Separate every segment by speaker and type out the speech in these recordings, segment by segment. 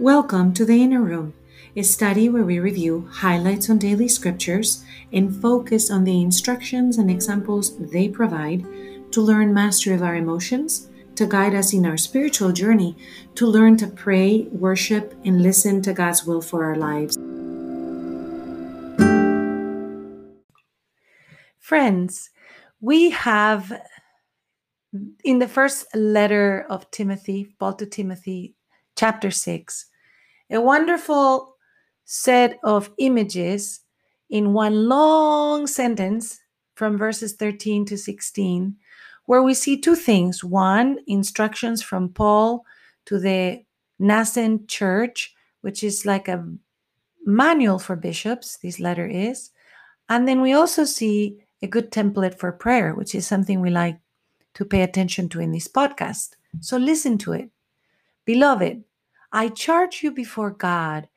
Speaker 1: Welcome to the Inner Room, a study where we review highlights on daily scriptures and focus on the instructions and examples they provide to learn mastery of our emotions, to guide us in our spiritual journey, to learn to pray, worship, and listen to God's will for our lives. Friends, we have in the first letter of Timothy, Paul to Timothy, chapter 6, a wonderful set of images in one long sentence from verses 13 to 16, where we see two things. One, instructions from Paul to the nascent church, which is like a manual for bishops, this letter is. And then we also see a good template for prayer, which is something we like to pay attention to in this podcast. So listen to it. Beloved, I charge you before God,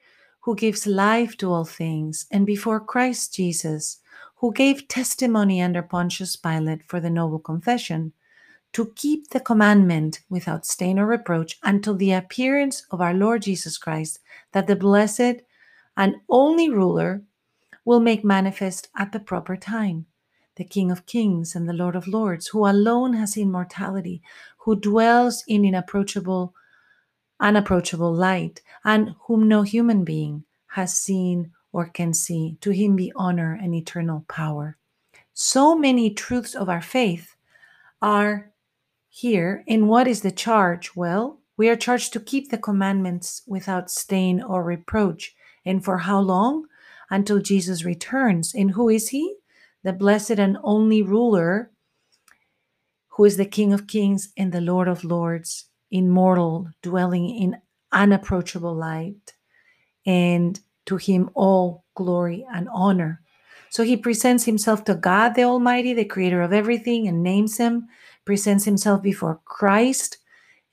Speaker 1: who gives life to all things, and before Christ Jesus, who gave testimony under Pontius Pilate for the noble confession, to keep the commandment without stain or reproach until the appearance of our Lord Jesus Christ, that the blessed and only ruler will make manifest at the proper time. The King of Kings and the Lord of Lords, who alone has immortality, who dwells in inapproachable unapproachable light, and whom no human being has seen or can see. To him be honor and eternal power. So many truths of our faith are here. In what is the charge? Well, we are charged to keep the commandments without stain or reproach. And for how long? Until Jesus returns. And who is he? The blessed and only ruler, who is the King of kings and the Lord of lords immortal, dwelling in unapproachable light, and to him all glory and honor. So he presents himself to God the Almighty, the creator of everything, and names him, presents himself before Christ,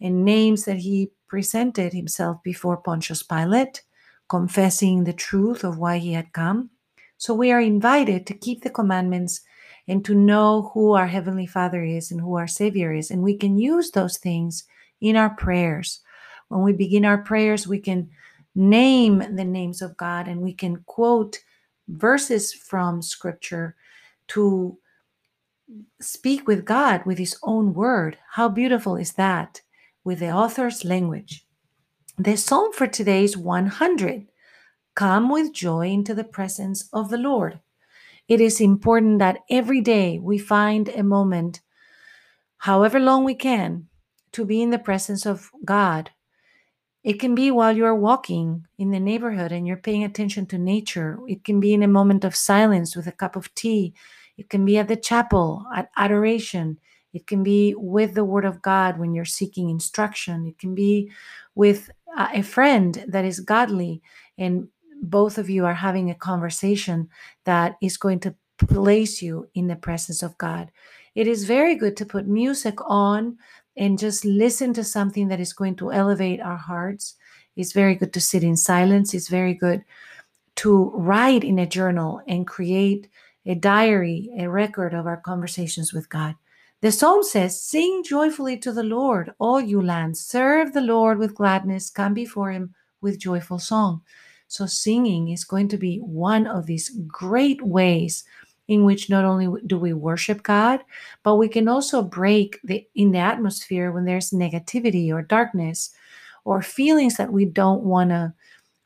Speaker 1: and names that he presented himself before Pontius Pilate, confessing the truth of why he had come. So we are invited to keep the commandments and to know who our Heavenly Father is and who our Savior is. And we can use those things in our prayers. When we begin our prayers, we can name the names of God and we can quote verses from Scripture to speak with God with His own word. How beautiful is that with the author's language? The psalm for today is 100. Come with joy into the presence of the Lord. It is important that every day we find a moment, however long we can, to be in the presence of God. It can be while you are walking in the neighborhood and you're paying attention to nature. It can be in a moment of silence with a cup of tea. It can be at the chapel, at adoration. It can be with the Word of God when you're seeking instruction. It can be with uh, a friend that is godly and both of you are having a conversation that is going to place you in the presence of God. It is very good to put music on and just listen to something that is going to elevate our hearts. It's very good to sit in silence. It's very good to write in a journal and create a diary, a record of our conversations with God. The psalm says, Sing joyfully to the Lord, all you lands. Serve the Lord with gladness. Come before him with joyful song. So, singing is going to be one of these great ways in which not only do we worship God, but we can also break the in the atmosphere when there's negativity or darkness or feelings that we don't want to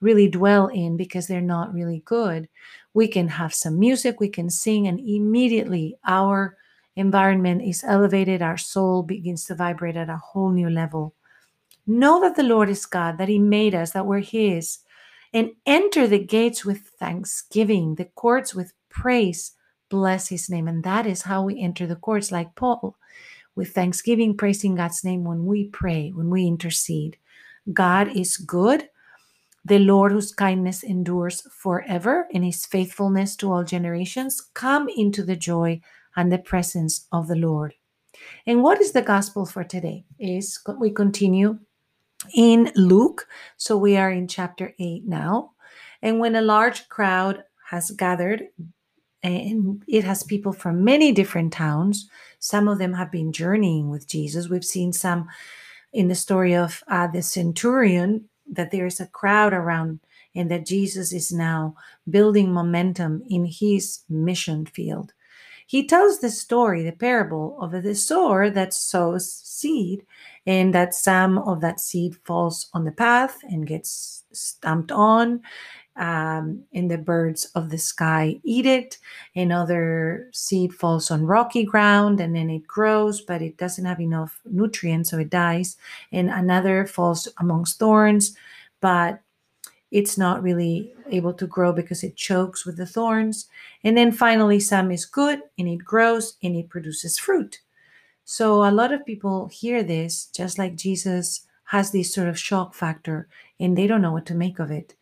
Speaker 1: really dwell in because they're not really good. We can have some music, we can sing, and immediately our environment is elevated, our soul begins to vibrate at a whole new level. Know that the Lord is God, that He made us, that we're His, and enter the gates with thanksgiving, the courts with praise bless his name. And that is how we enter the courts, like Paul, with thanksgiving, praising God's name when we pray, when we intercede. God is good. The Lord, whose kindness endures forever, and his faithfulness to all generations, come into the joy and the presence of the Lord. And what is the gospel for today? Is we continue in Luke. So we are in chapter 8 now. And when a large crowd has gathered, and it has people from many different towns. Some of them have been journeying with Jesus. We've seen some in the story of uh, the centurion that there is a crowd around and that Jesus is now building momentum in his mission field. He tells the story, the parable of the sower that sows seed, and that some of that seed falls on the path and gets stamped on, um, and the birds of the sky eat it. Another seed falls on rocky ground and then it grows, but it doesn't have enough nutrients, so it dies. And another falls amongst thorns, but it's not really able to grow because it chokes with the thorns. And then finally, some is good and it grows and it produces fruit. So a lot of people hear this, just like Jesus has this sort of shock factor, and they don't know what to make of it.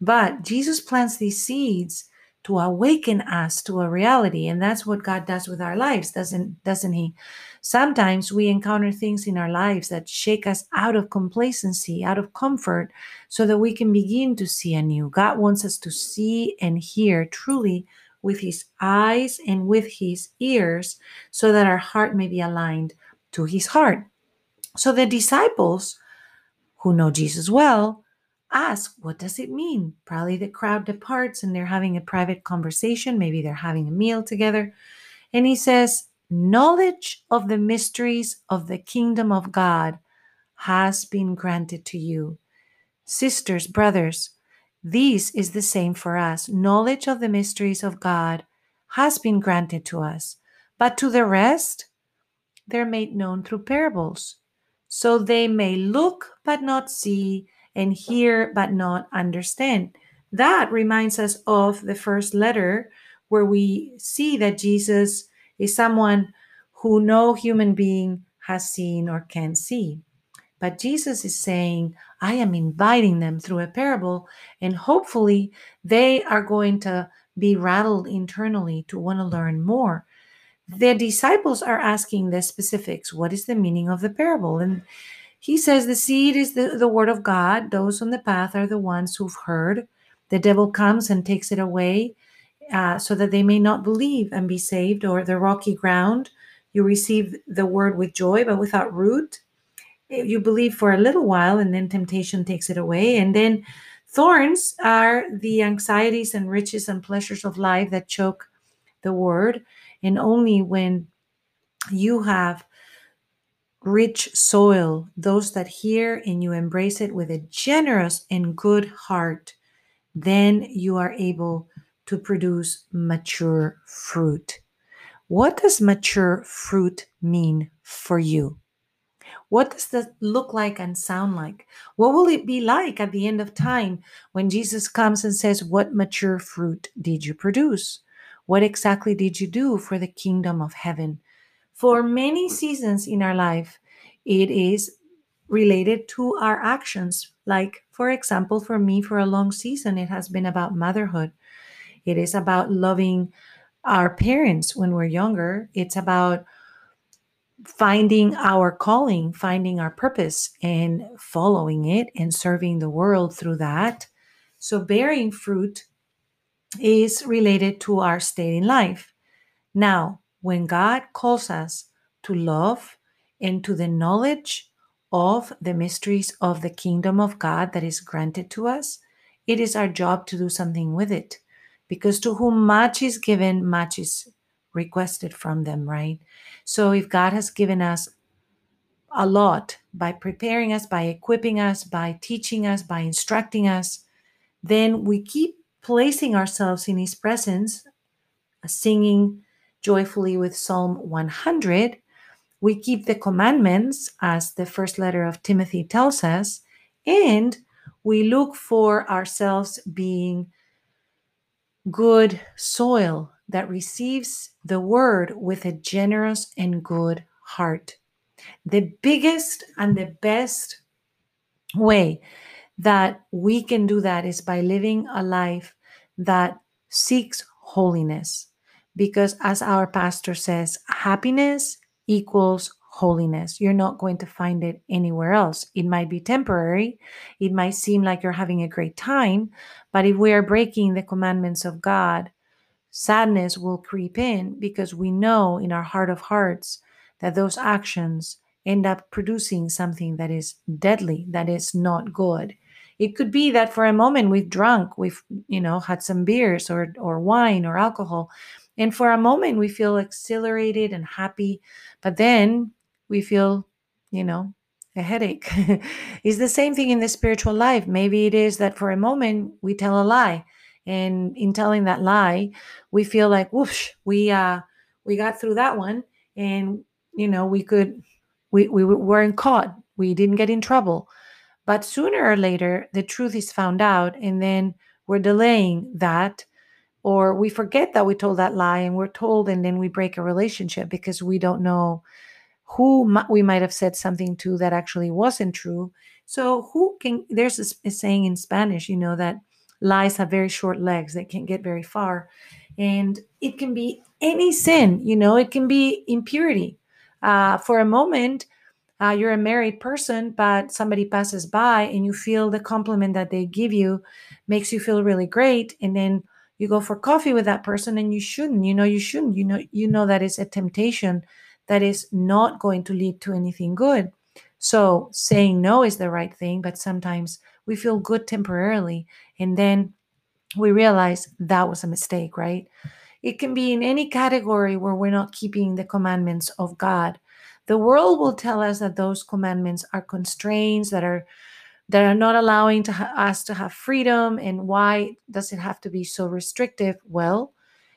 Speaker 1: But Jesus plants these seeds to awaken us to a reality and that's what God does with our lives doesn't doesn't he? Sometimes we encounter things in our lives that shake us out of complacency out of comfort so that we can begin to see anew. God wants us to see and hear truly with his eyes and with his ears so that our heart may be aligned to his heart. So the disciples who know Jesus well ask, what does it mean? Probably the crowd departs and they're having a private conversation. Maybe they're having a meal together. And he says, knowledge of the mysteries of the kingdom of God has been granted to you. Sisters, brothers, this is the same for us. Knowledge of the mysteries of God has been granted to us. But to the rest, they're made known through parables. So they may look but not see and hear but not understand. That reminds us of the first letter where we see that Jesus is someone who no human being has seen or can see. But Jesus is saying, I am inviting them through a parable, and hopefully they are going to be rattled internally to want to learn more. The disciples are asking the specifics. What is the meaning of the parable? And he says the seed is the, the word of God. Those on the path are the ones who've heard. The devil comes and takes it away uh, so that they may not believe and be saved, or the rocky ground. You receive the word with joy, but without root. You believe for a little while, and then temptation takes it away. And then thorns are the anxieties and riches and pleasures of life that choke the word. And only when you have rich soil, those that hear and you embrace it with a generous and good heart, then you are able to produce mature fruit. What does mature fruit mean for you? What does that look like and sound like? What will it be like at the end of time when Jesus comes and says, What mature fruit did you produce? What exactly did you do for the kingdom of heaven? For many seasons in our life, it is related to our actions. Like, for example, for me, for a long season, it has been about motherhood. It is about loving our parents when we're younger. It's about finding our calling, finding our purpose, and following it and serving the world through that. So, bearing fruit is related to our state in life. Now, when God calls us to love and to the knowledge of the mysteries of the kingdom of God that is granted to us, it is our job to do something with it. Because to whom much is given, much is requested from them, right? So if God has given us a lot by preparing us, by equipping us, by teaching us, by instructing us, then we keep placing ourselves in His presence, singing joyfully with Psalm 100. We keep the commandments, as the first letter of Timothy tells us, and we look for ourselves being good soil that receives the word with a generous and good heart. The biggest and the best way that we can do that is by living a life that seeks holiness. Because as our pastor says, happiness equals holiness. You're not going to find it anywhere else. It might be temporary, it might seem like you're having a great time, but if we are breaking the commandments of God, sadness will creep in because we know in our heart of hearts that those actions end up producing something that is deadly, that is not good. It could be that for a moment we've drunk, we've, you know, had some beers or or wine or alcohol. And for a moment we feel exhilarated and happy, but then we feel, you know, a headache. it's the same thing in the spiritual life. Maybe it is that for a moment we tell a lie. And in telling that lie, we feel like whoosh, we uh we got through that one and you know we could we, we weren't caught we didn't get in trouble but sooner or later the truth is found out and then we're delaying that or we forget that we told that lie and we're told and then we break a relationship because we don't know who we might have said something to that actually wasn't true. So who can there's a, a saying in spanish you know that lies have very short legs they can't get very far. And it can be any sin you know it can be impurity. Uh, for a moment uh, you're a married person but somebody passes by and you feel the compliment that they give you makes you feel really great. And then you go for coffee with that person and you shouldn't you know you shouldn't you know you know that is a temptation that is not going to lead to anything good so saying no is the right thing but sometimes we feel good temporarily and then we realize that was a mistake right it can be in any category where we're not keeping the commandments of God. The world will tell us that those commandments are constraints that are that are not allowing to ha- us to have freedom and why does it have to be so restrictive? Well,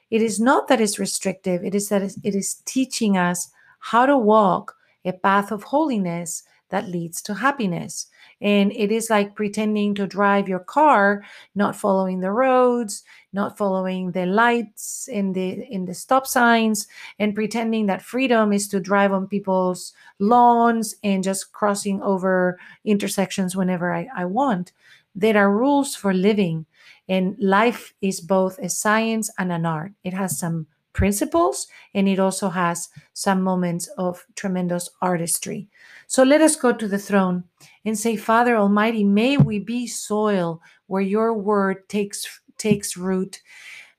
Speaker 1: it is not that it's restrictive, it is that it is teaching us how to walk a path of holiness that leads to happiness. And it is like pretending to drive your car not following the roads not following the lights in the in the stop signs and pretending that freedom is to drive on people's lawns and just crossing over intersections whenever i, I want. There are rules for living and life is both a science and an art. It has some principles and it also has some moments of tremendous artistry. So let us go to the throne and say, Father Almighty, may we be soil where your word takes takes root.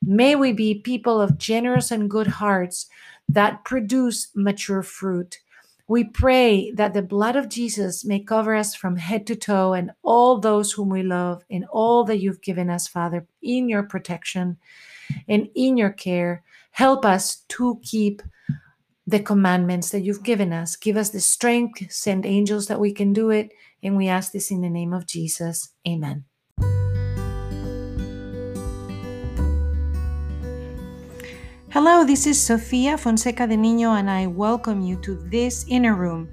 Speaker 1: May we be people of generous and good hearts that produce mature fruit. We pray that the blood of Jesus may cover us from head to toe and all those whom we love and all that you've given us, Father, in your protection and in your care. Help us to keep the commandments that you've given us. Give us the strength, send angels that we can do it. And we ask this in the name of Jesus. Amen. Hello, this is Sofia Fonseca de Niño, and I welcome you to this inner room.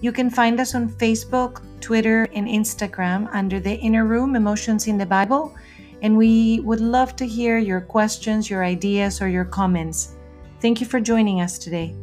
Speaker 1: You can find us on Facebook, Twitter, and Instagram under the Inner Room Emotions in the Bible and we would love to hear your questions, your ideas, or your comments. Thank you for joining us today.